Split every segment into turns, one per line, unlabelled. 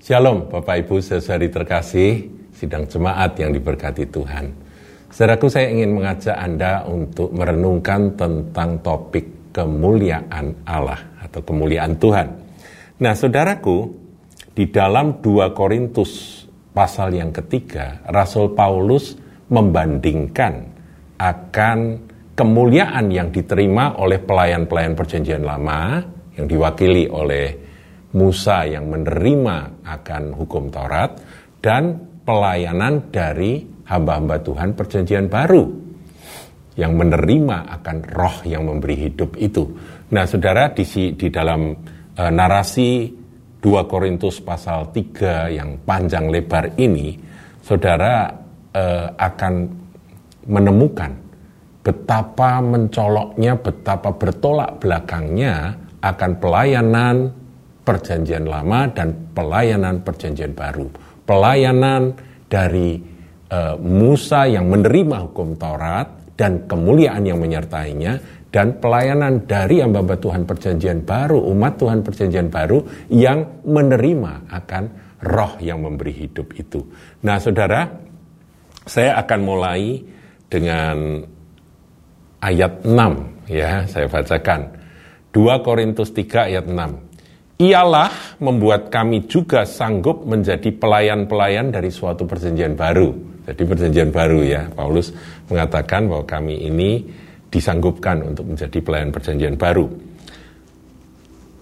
Shalom Bapak Ibu saudari terkasih, sidang jemaat yang diberkati Tuhan. Saudaraku saya ingin mengajak Anda untuk merenungkan tentang topik kemuliaan Allah atau kemuliaan Tuhan. Nah saudaraku, di dalam 2 Korintus pasal yang ketiga, Rasul Paulus membandingkan akan kemuliaan yang diterima oleh pelayan-pelayan perjanjian lama yang diwakili oleh Musa yang menerima akan hukum Taurat dan pelayanan dari hamba-hamba Tuhan perjanjian baru yang menerima akan roh yang memberi hidup itu. Nah, saudara di, di dalam e, narasi 2 Korintus pasal 3 yang panjang lebar ini, saudara e, akan menemukan betapa mencoloknya, betapa bertolak belakangnya akan pelayanan perjanjian lama dan pelayanan perjanjian baru. Pelayanan dari uh, Musa yang menerima hukum Taurat dan kemuliaan yang menyertainya dan pelayanan dari hamba Tuhan perjanjian baru, umat Tuhan perjanjian baru yang menerima akan roh yang memberi hidup itu. Nah, Saudara, saya akan mulai dengan ayat 6 ya, saya bacakan. 2 Korintus 3 ayat 6. Ialah membuat kami juga sanggup menjadi pelayan-pelayan dari suatu perjanjian baru. Jadi perjanjian baru ya, Paulus mengatakan bahwa kami ini disanggupkan untuk menjadi pelayan perjanjian baru.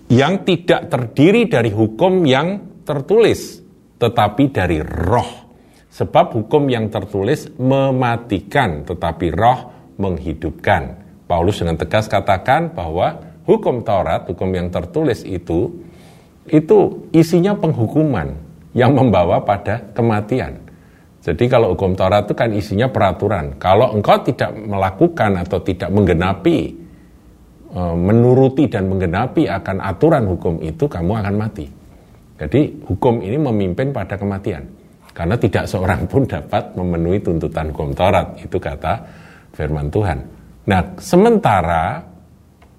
Yang tidak terdiri dari hukum yang tertulis, tetapi dari roh. Sebab hukum yang tertulis mematikan, tetapi roh menghidupkan. Paulus dengan tegas katakan bahwa hukum Taurat, hukum yang tertulis itu itu isinya penghukuman yang membawa pada kematian. Jadi kalau hukum Taurat itu kan isinya peraturan. Kalau engkau tidak melakukan atau tidak menggenapi, e, menuruti dan menggenapi akan aturan hukum itu, kamu akan mati. Jadi hukum ini memimpin pada kematian. Karena tidak seorang pun dapat memenuhi tuntutan hukum Taurat. Itu kata firman Tuhan. Nah, sementara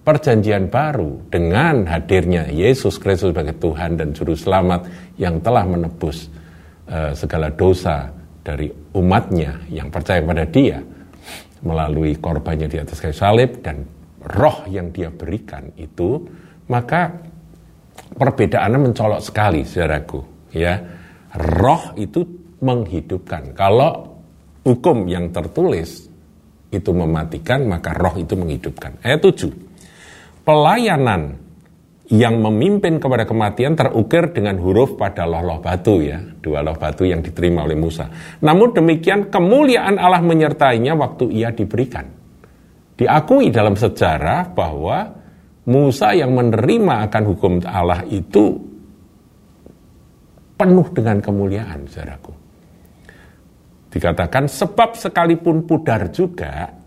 perjanjian baru dengan hadirnya Yesus Kristus sebagai Tuhan dan Juru Selamat yang telah menebus uh, segala dosa dari umatnya yang percaya pada dia melalui korbannya di atas kayu salib dan roh yang dia berikan itu maka perbedaannya mencolok sekali saudaraku ya. Roh itu menghidupkan. Kalau hukum yang tertulis itu mematikan maka roh itu menghidupkan. Ayat 7 pelayanan yang memimpin kepada kematian terukir dengan huruf pada loh-loh batu ya, dua loh batu yang diterima oleh Musa. Namun demikian kemuliaan Allah menyertainya waktu ia diberikan. Diakui dalam sejarah bahwa Musa yang menerima akan hukum Allah itu penuh dengan kemuliaan, saudaraku. Dikatakan sebab sekalipun pudar juga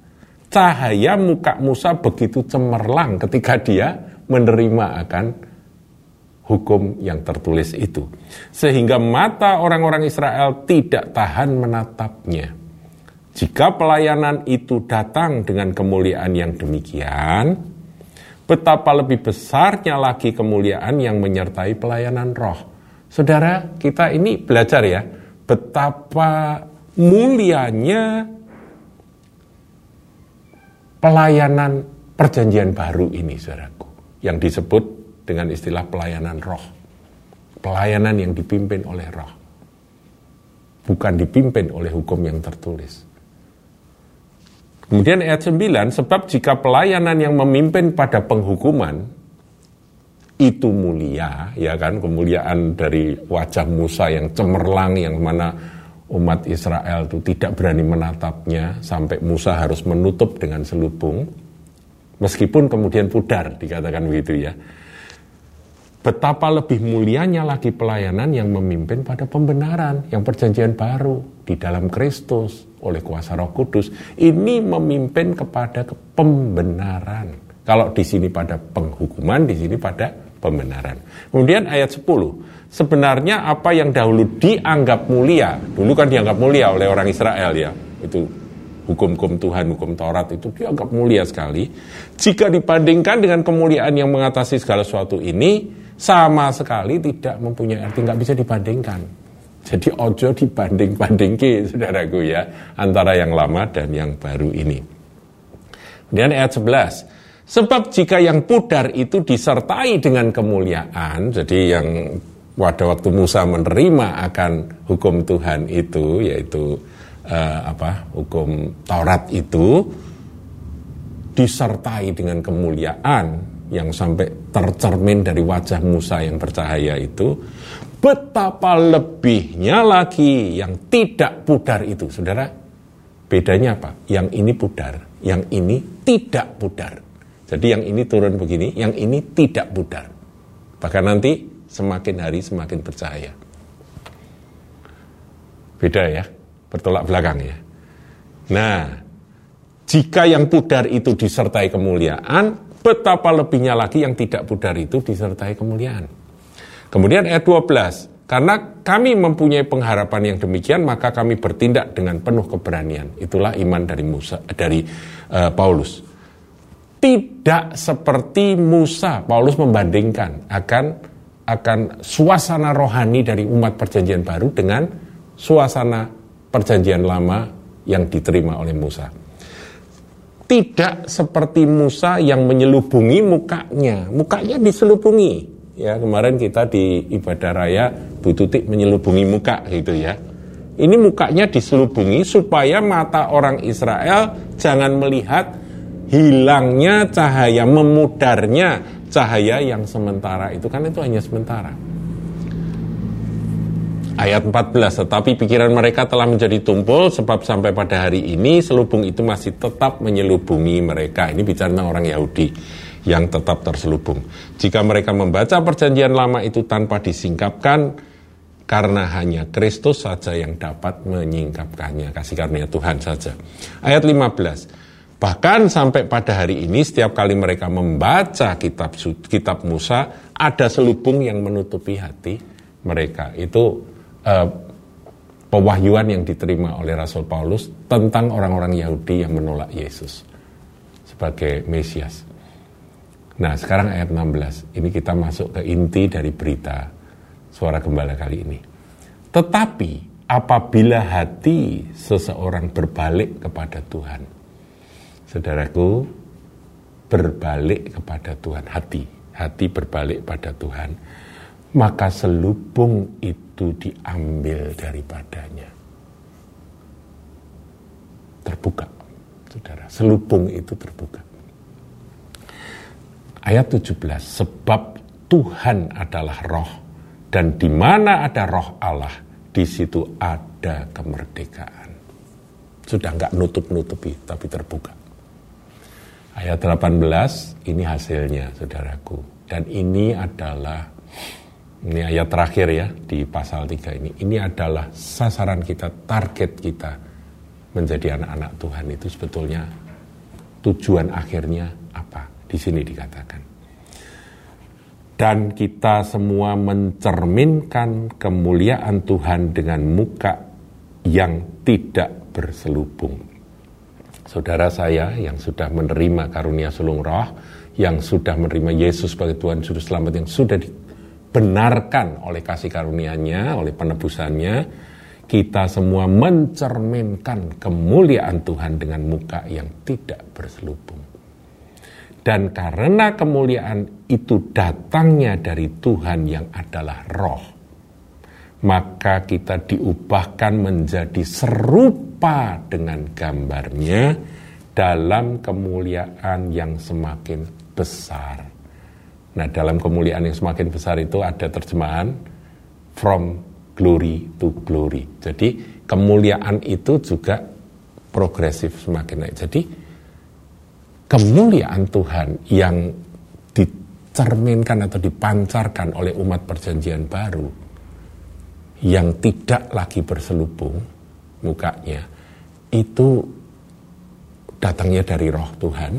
cahaya muka Musa begitu cemerlang ketika dia menerima akan hukum yang tertulis itu. Sehingga mata orang-orang Israel tidak tahan menatapnya. Jika pelayanan itu datang dengan kemuliaan yang demikian, betapa lebih besarnya lagi kemuliaan yang menyertai pelayanan roh. Saudara, kita ini belajar ya, betapa mulianya pelayanan perjanjian baru ini, saudaraku, yang disebut dengan istilah pelayanan roh. Pelayanan yang dipimpin oleh roh. Bukan dipimpin oleh hukum yang tertulis. Kemudian ayat 9, sebab jika pelayanan yang memimpin pada penghukuman itu mulia, ya kan, kemuliaan dari wajah Musa yang cemerlang, yang mana umat Israel itu tidak berani menatapnya sampai Musa harus menutup dengan selubung meskipun kemudian pudar dikatakan begitu ya. Betapa lebih mulianya lagi pelayanan yang memimpin pada pembenaran yang perjanjian baru di dalam Kristus oleh kuasa Roh Kudus. Ini memimpin kepada pembenaran. Kalau di sini pada penghukuman di sini pada pembenaran kemudian ayat 10 sebenarnya apa yang dahulu dianggap mulia, dulu kan dianggap mulia oleh orang Israel ya, itu hukum-hukum Tuhan, hukum Taurat itu dianggap mulia sekali. Jika dibandingkan dengan kemuliaan yang mengatasi segala sesuatu ini, sama sekali tidak mempunyai arti, nggak bisa dibandingkan. Jadi ojo dibanding-bandingki, saudaraku ya, antara yang lama dan yang baru ini. Kemudian ayat 11, Sebab jika yang pudar itu disertai dengan kemuliaan, jadi yang pada waktu Musa menerima akan hukum Tuhan itu, yaitu uh, apa hukum Taurat itu, disertai dengan kemuliaan, yang sampai tercermin dari wajah Musa yang bercahaya itu, betapa lebihnya lagi yang tidak pudar itu, saudara. Bedanya apa? Yang ini pudar, yang ini tidak pudar. Jadi yang ini turun begini, yang ini tidak pudar. Bahkan nanti semakin hari semakin bercahaya. Beda ya, bertolak belakang ya. Nah, jika yang pudar itu disertai kemuliaan, Betapa lebihnya lagi yang tidak pudar itu disertai kemuliaan. Kemudian ayat 12, karena kami mempunyai pengharapan yang demikian, maka kami bertindak dengan penuh keberanian. Itulah iman dari Musa, dari uh, Paulus. Tidak seperti Musa, Paulus membandingkan akan akan suasana rohani dari umat perjanjian baru dengan suasana perjanjian lama yang diterima oleh Musa tidak seperti Musa yang menyelubungi mukanya. Mukanya diselubungi. Ya, kemarin kita di ibadah raya Bu Tutik menyelubungi muka gitu ya. Ini mukanya diselubungi supaya mata orang Israel jangan melihat hilangnya cahaya, memudarnya cahaya yang sementara itu kan itu hanya sementara. Ayat 14, tetapi pikiran mereka telah menjadi tumpul sebab sampai pada hari ini selubung itu masih tetap menyelubungi mereka. Ini bicara tentang orang Yahudi yang tetap terselubung. Jika mereka membaca perjanjian lama itu tanpa disingkapkan, karena hanya Kristus saja yang dapat menyingkapkannya. Kasih karunia Tuhan saja. Ayat 15. Bahkan sampai pada hari ini setiap kali mereka membaca kitab kitab Musa ada selubung yang menutupi hati mereka. Itu uh, pewahyuan yang diterima oleh Rasul Paulus tentang orang-orang Yahudi yang menolak Yesus sebagai Mesias. Nah, sekarang ayat 16. Ini kita masuk ke inti dari berita suara gembala kali ini. Tetapi apabila hati seseorang berbalik kepada Tuhan. Saudaraku, berbalik kepada Tuhan, hati, hati berbalik pada Tuhan maka selubung itu diambil daripadanya. Terbuka, saudara. Selubung itu terbuka. Ayat 17, sebab Tuhan adalah roh, dan di mana ada roh Allah, di situ ada kemerdekaan. Sudah nggak nutup-nutupi, tapi terbuka. Ayat 18, ini hasilnya, saudaraku. Dan ini adalah ini ayat terakhir ya di pasal 3 ini. Ini adalah sasaran kita, target kita menjadi anak-anak Tuhan itu sebetulnya tujuan akhirnya apa? Di sini dikatakan. Dan kita semua mencerminkan kemuliaan Tuhan dengan muka yang tidak berselubung. Saudara saya yang sudah menerima karunia sulung roh, yang sudah menerima Yesus sebagai Tuhan Juru Selamat, yang sudah di, dibenarkan oleh kasih karunia-Nya, oleh penebusannya, kita semua mencerminkan kemuliaan Tuhan dengan muka yang tidak berselubung. Dan karena kemuliaan itu datangnya dari Tuhan yang adalah roh, maka kita diubahkan menjadi serupa dengan gambarnya dalam kemuliaan yang semakin besar Nah, dalam kemuliaan yang semakin besar itu ada terjemahan from glory to glory. Jadi, kemuliaan itu juga progresif semakin naik. Jadi, kemuliaan Tuhan yang dicerminkan atau dipancarkan oleh umat perjanjian baru yang tidak lagi berselubung mukanya itu datangnya dari roh Tuhan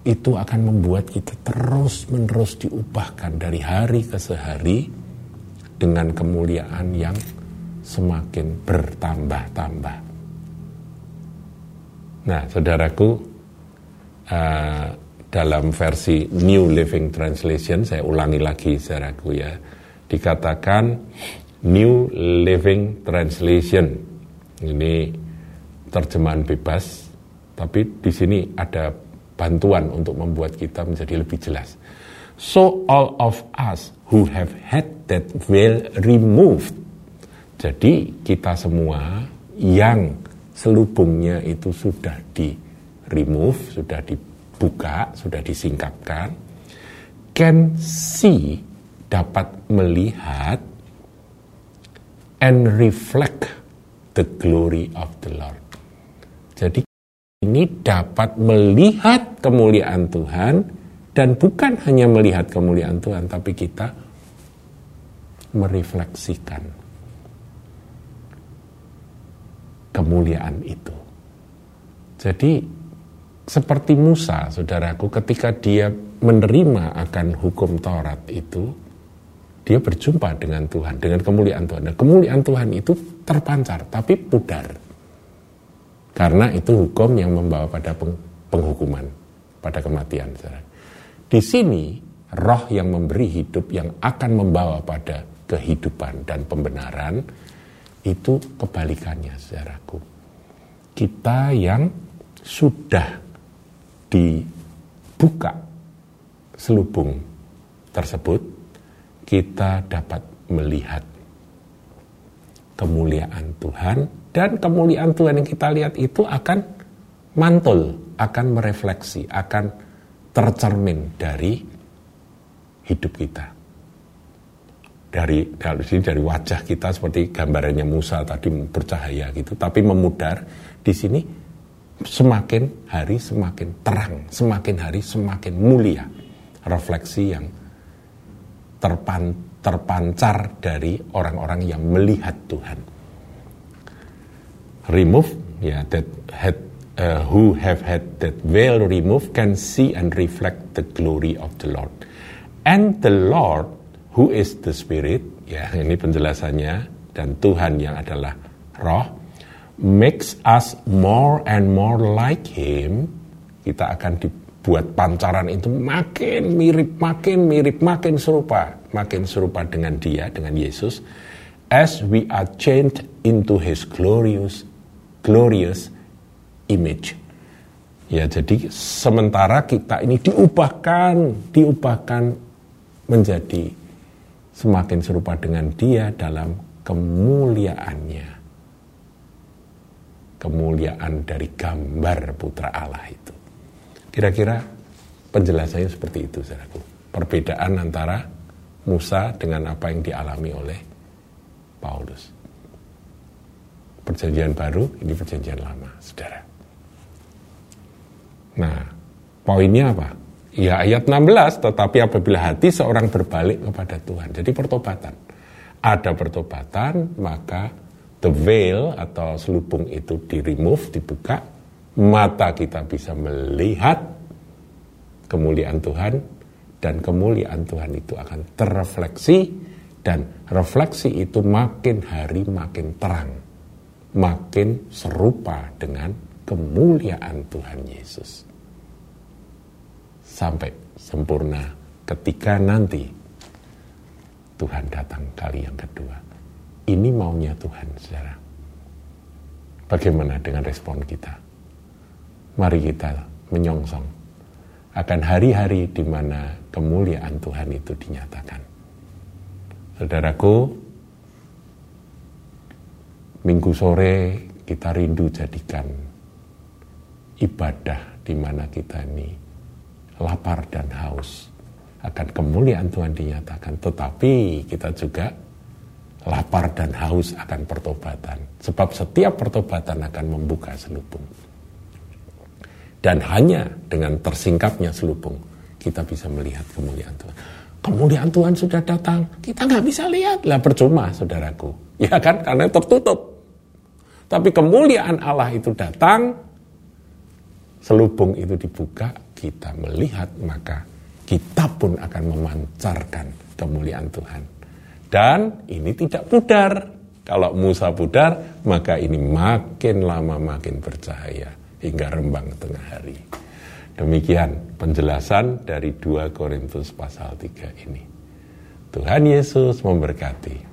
itu akan membuat kita terus-menerus diubahkan dari hari ke sehari dengan kemuliaan yang semakin bertambah-tambah. Nah, saudaraku, uh, dalam versi New Living Translation, saya ulangi lagi saudaraku ya, dikatakan New Living Translation. Ini terjemahan bebas, tapi di sini ada bantuan untuk membuat kita menjadi lebih jelas. So all of us who have had that veil removed. Jadi kita semua yang selubungnya itu sudah di remove, sudah di dibuka, sudah disingkapkan, can see, dapat melihat, and reflect the glory of the Lord. Jadi ini dapat melihat kemuliaan Tuhan dan bukan hanya melihat kemuliaan Tuhan, tapi kita merefleksikan kemuliaan itu. Jadi seperti Musa, saudaraku, ketika dia menerima akan hukum Taurat itu, dia berjumpa dengan Tuhan, dengan kemuliaan Tuhan. Dan kemuliaan Tuhan itu terpancar, tapi pudar. Karena itu hukum yang membawa pada penghukuman, pada kematian. Di sini, roh yang memberi hidup, yang akan membawa pada kehidupan dan pembenaran, itu kebalikannya, saudaraku. Kita yang sudah dibuka selubung tersebut, kita dapat melihat kemuliaan Tuhan dan kemuliaan Tuhan yang kita lihat itu akan mantul, akan merefleksi, akan tercermin dari hidup kita. Dari dari sini dari wajah kita seperti gambarannya Musa tadi bercahaya gitu, tapi memudar di sini semakin hari semakin terang, semakin hari semakin mulia. Refleksi yang terpan, terpancar dari orang-orang yang melihat Tuhan. Remove, yeah, that had uh, who have had that veil removed can see and reflect the glory of the Lord. And the Lord, who is the Spirit, ya, ini penjelasannya, dan Tuhan yang adalah Roh, makes us more and more like him, kita akan dibuat pancaran itu makin mirip, makin mirip, makin serupa, makin serupa dengan dia, dengan Yesus, as we are changed into his glorious, glorious image. Ya, jadi sementara kita ini diubahkan, diubahkan menjadi semakin serupa dengan dia dalam kemuliaannya kemuliaan dari gambar putra Allah itu. Kira-kira penjelasannya seperti itu, saudaraku. Perbedaan antara Musa dengan apa yang dialami oleh Paulus. Perjanjian baru, ini perjanjian lama, saudara. Nah, poinnya apa? Ya ayat 16, tetapi apabila hati seorang berbalik kepada Tuhan. Jadi pertobatan. Ada pertobatan, maka the veil atau selubung itu di remove, dibuka, mata kita bisa melihat kemuliaan Tuhan dan kemuliaan Tuhan itu akan terrefleksi dan refleksi itu makin hari makin terang, makin serupa dengan kemuliaan Tuhan Yesus. Sampai sempurna ketika nanti Tuhan datang kali yang kedua. Ini maunya Tuhan, saudara. Bagaimana dengan respon kita? Mari kita menyongsong akan hari-hari di mana kemuliaan Tuhan itu dinyatakan. Saudaraku, minggu sore kita rindu jadikan ibadah di mana kita ini lapar dan haus akan kemuliaan Tuhan dinyatakan. Tetapi kita juga lapar dan haus akan pertobatan. Sebab setiap pertobatan akan membuka selubung. Dan hanya dengan tersingkapnya selubung, kita bisa melihat kemuliaan Tuhan. Kemuliaan Tuhan sudah datang, kita nggak bisa lihat. Lah percuma, saudaraku. Ya kan, karena tertutup. Tapi kemuliaan Allah itu datang, selubung itu dibuka, kita melihat, maka kita pun akan memancarkan kemuliaan Tuhan dan ini tidak pudar. Kalau Musa pudar, maka ini makin lama makin bercahaya hingga rembang tengah hari. Demikian penjelasan dari 2 Korintus pasal 3 ini. Tuhan Yesus memberkati.